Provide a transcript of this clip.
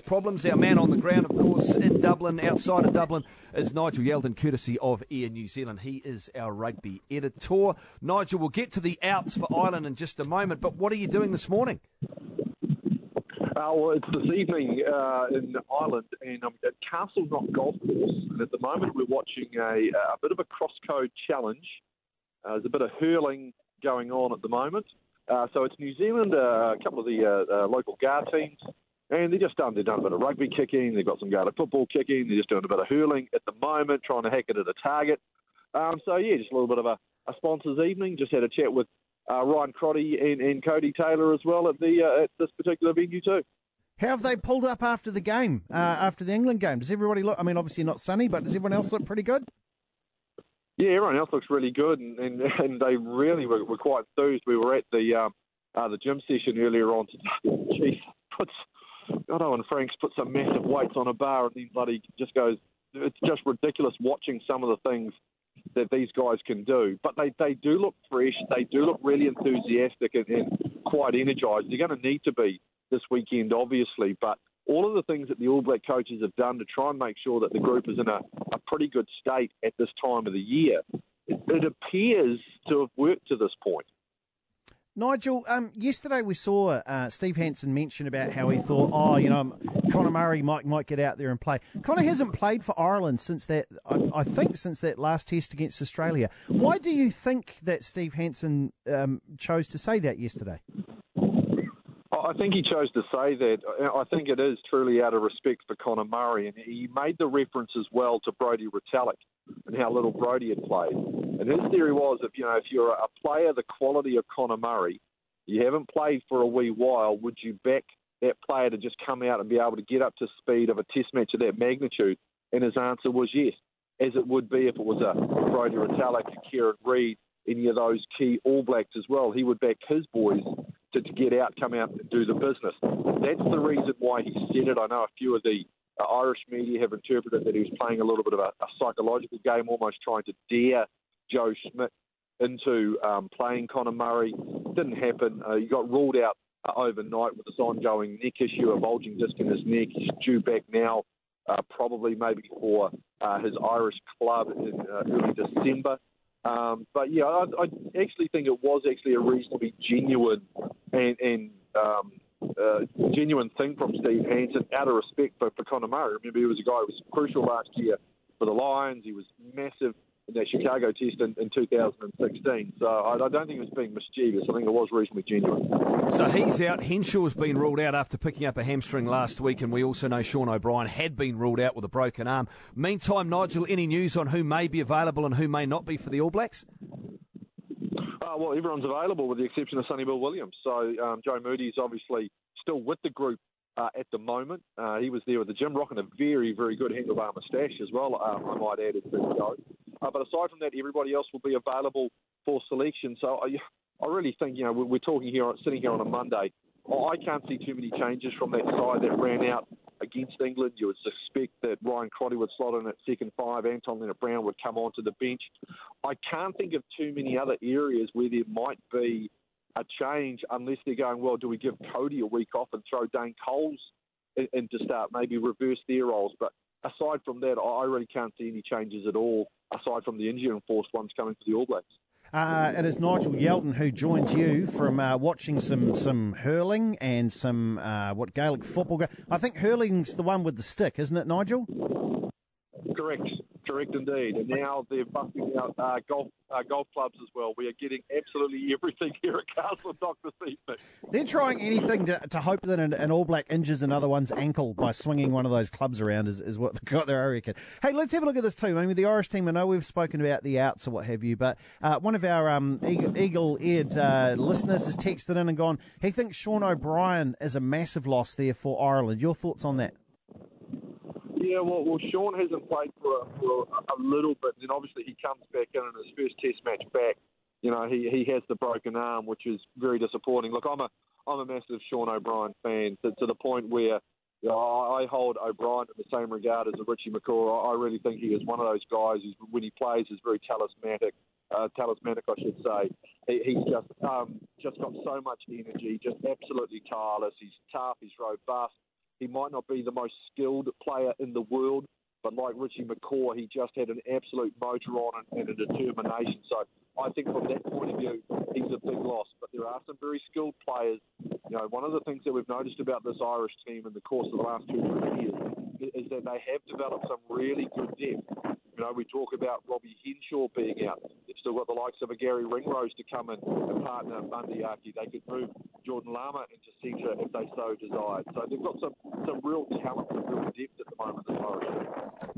problems. Our man on the ground, of course, in Dublin, outside of Dublin, is Nigel Yalden, courtesy of Air New Zealand. He is our rugby editor. Nigel, we'll get to the outs for Ireland in just a moment, but what are you doing this morning? Uh, well, it's this evening uh, in Ireland, and I'm at Castleknock Golf Course. And at the moment, we're watching a, a bit of a cross-code challenge. Uh, there's a bit of hurling going on at the moment. Uh, so it's New Zealand, uh, a couple of the uh, local GAA teams, and they're just done. They've done a bit of rugby kicking. They've got some Gaelic football kicking. They're just doing a bit of hurling at the moment, trying to hack it at a target. Um, so yeah, just a little bit of a, a sponsors evening. Just had a chat with uh, Ryan Crotty and, and, Codie Taylor as well at the uh, at this particular venue too. How have they pulled up after the game, uh, after the England game? Does everybody look? I mean, obviously not Sonny, but does everyone else look pretty good? Yeah, everyone else looks really good, and, and, and they really were, were, quite enthused. We were at the um, uh, the gym session earlier on today. Jeez, puts God, Owen Franks put some massive weights on a bar, and then bloody just goes. It's just ridiculous watching some of the things that these guys can do. But they, they do look fresh. They do look really enthusiastic and, and quite energised. They're going to need to be this weekend, obviously. But all of the things that the All Black coaches have done to try and make sure that the group is in a, a pretty good state at this time of the year, it, it appears to have worked to this point. Nigel, um, yesterday we saw uh, Steve Hansen mention about how he thought, oh, you know, Conor Murray might might get out there and play. Conor hasn't played for Ireland since that, I, I think, since that last test against Australia. Why do you think that Steve Hansen um, chose to say that yesterday? I think he chose to say that. I think it is truly out of respect for Conor Murray, and he made the reference as well to Brodie Retallick and how little Brodie had played. And his theory was, if you know, if you're a player the quality of Conor Murray, you haven't played for a wee while, would you back that player to just come out and be able to get up to speed of a Test match of that magnitude? And his answer was yes, as it would be if it was a Brodie Retallick, a Kieran Read, any of those key All Blacks as well. He would back his boys to, to get out, come out, and do the business. That's the reason why he said it. I know a few of the Irish media have interpreted that he was playing a little bit of a, a psychological game, almost trying to dare Joe Schmidt into um, playing Conor Murray. Didn't happen. Uh, he got ruled out uh, overnight with this ongoing neck issue, a bulging disc in his neck. He's due back now, uh, probably maybe for uh, his Irish club in uh, early December. Um, but yeah, I, I, actually think it was actually a reasonably genuine and, and um, uh, genuine thing from Steve Hansen out of respect for, for Conor Murray. Remember, he was a guy who was crucial last year for the Lions. He was massive in that Chicago test in, in 2016. So I, I, don't think it was being mischievous. I think it was reasonably genuine. So he's out. Henshaw's been ruled out after picking up a hamstring last week, and we also know Sean O'Brien had been ruled out with a broken arm. Meantime, Nigel, any news on who may be available and who may not be for the All Blacks? Uh, well, everyone's available with the exception of Sonny Bill Williams. So um, Joe is obviously still with the group uh, at the moment. Uh, he was there with the gym, rocking a very, very good handlebar moustache as well, um, I might add, as go. Uh, but aside from that, everybody else will be available for selection. So I, I really think, you know, we're, we're talking here, sitting here on a Monday. I can't see too many changes from that side that ran out against England. You would suspect that Ryan Crotty would slot in at second five, Anton Lienert-Brown would come onto the bench. I can't think of too many other areas where there might be a change unless they're going, well, do we give Codie a week off and throw Dane Coles in, in to start, maybe reverse their roles? But aside from that, I really can't see any changes at all, aside from the injury enforced ones coming for the All Blacks. Uh, it is Nigel Yalden who joins you from uh, watching some, some hurling and some uh, what Gaelic football. I think hurling's the one with the stick, isn't it, Nigel? Correct. Correct indeed. And now they're busting out uh, golf uh, golf clubs as well. We are getting absolutely everything here at Castleknock this evening. They're trying anything to, to hope that an, an, All Black injures another one's ankle by swinging one of those clubs around is, is what they got there, I reckon. Hey, let's have a look at this too. I mean, the Irish team, I know we've spoken about the outs or what have you, but uh, one of our um, eagle-eared uh, listeners has texted in and gone, he thinks Sean O'Brien is a massive loss there for Ireland. Your thoughts on that? Yeah, well, well, Sean hasn't played for a, for a little bit, and obviously he comes back in in his first Test match back. You know, he he has the broken arm, which is very disappointing. Look, I'm a I'm a massive Sean O'Brien fan to, to the point where you know, I hold O'Brien in the same regard as a Richie McCaw. I really think he is one of those guys who, when he plays, is very talismanic. Uh, talismanic, I should say. He, he's just um, just got so much energy, just absolutely tireless. He's tough, he's robust, He might not be the most skilled player in the world, but like Richie McCaw, he just had an absolute motor on and, and a determination. So I think from that point of view, he's a big loss. But there are some very skilled players. You know, one of the things that we've noticed about this Irish team in the course of the last two three years is that they have developed some really good depth. You know, we talk about Robbie Henshaw being out. Still got the likes of a Garry Ringrose to come in and partner Bundee Aki. They could move Jordan Larmour into centre if they so desired. So they've got some, some real talent and real depth at the moment, this Irish.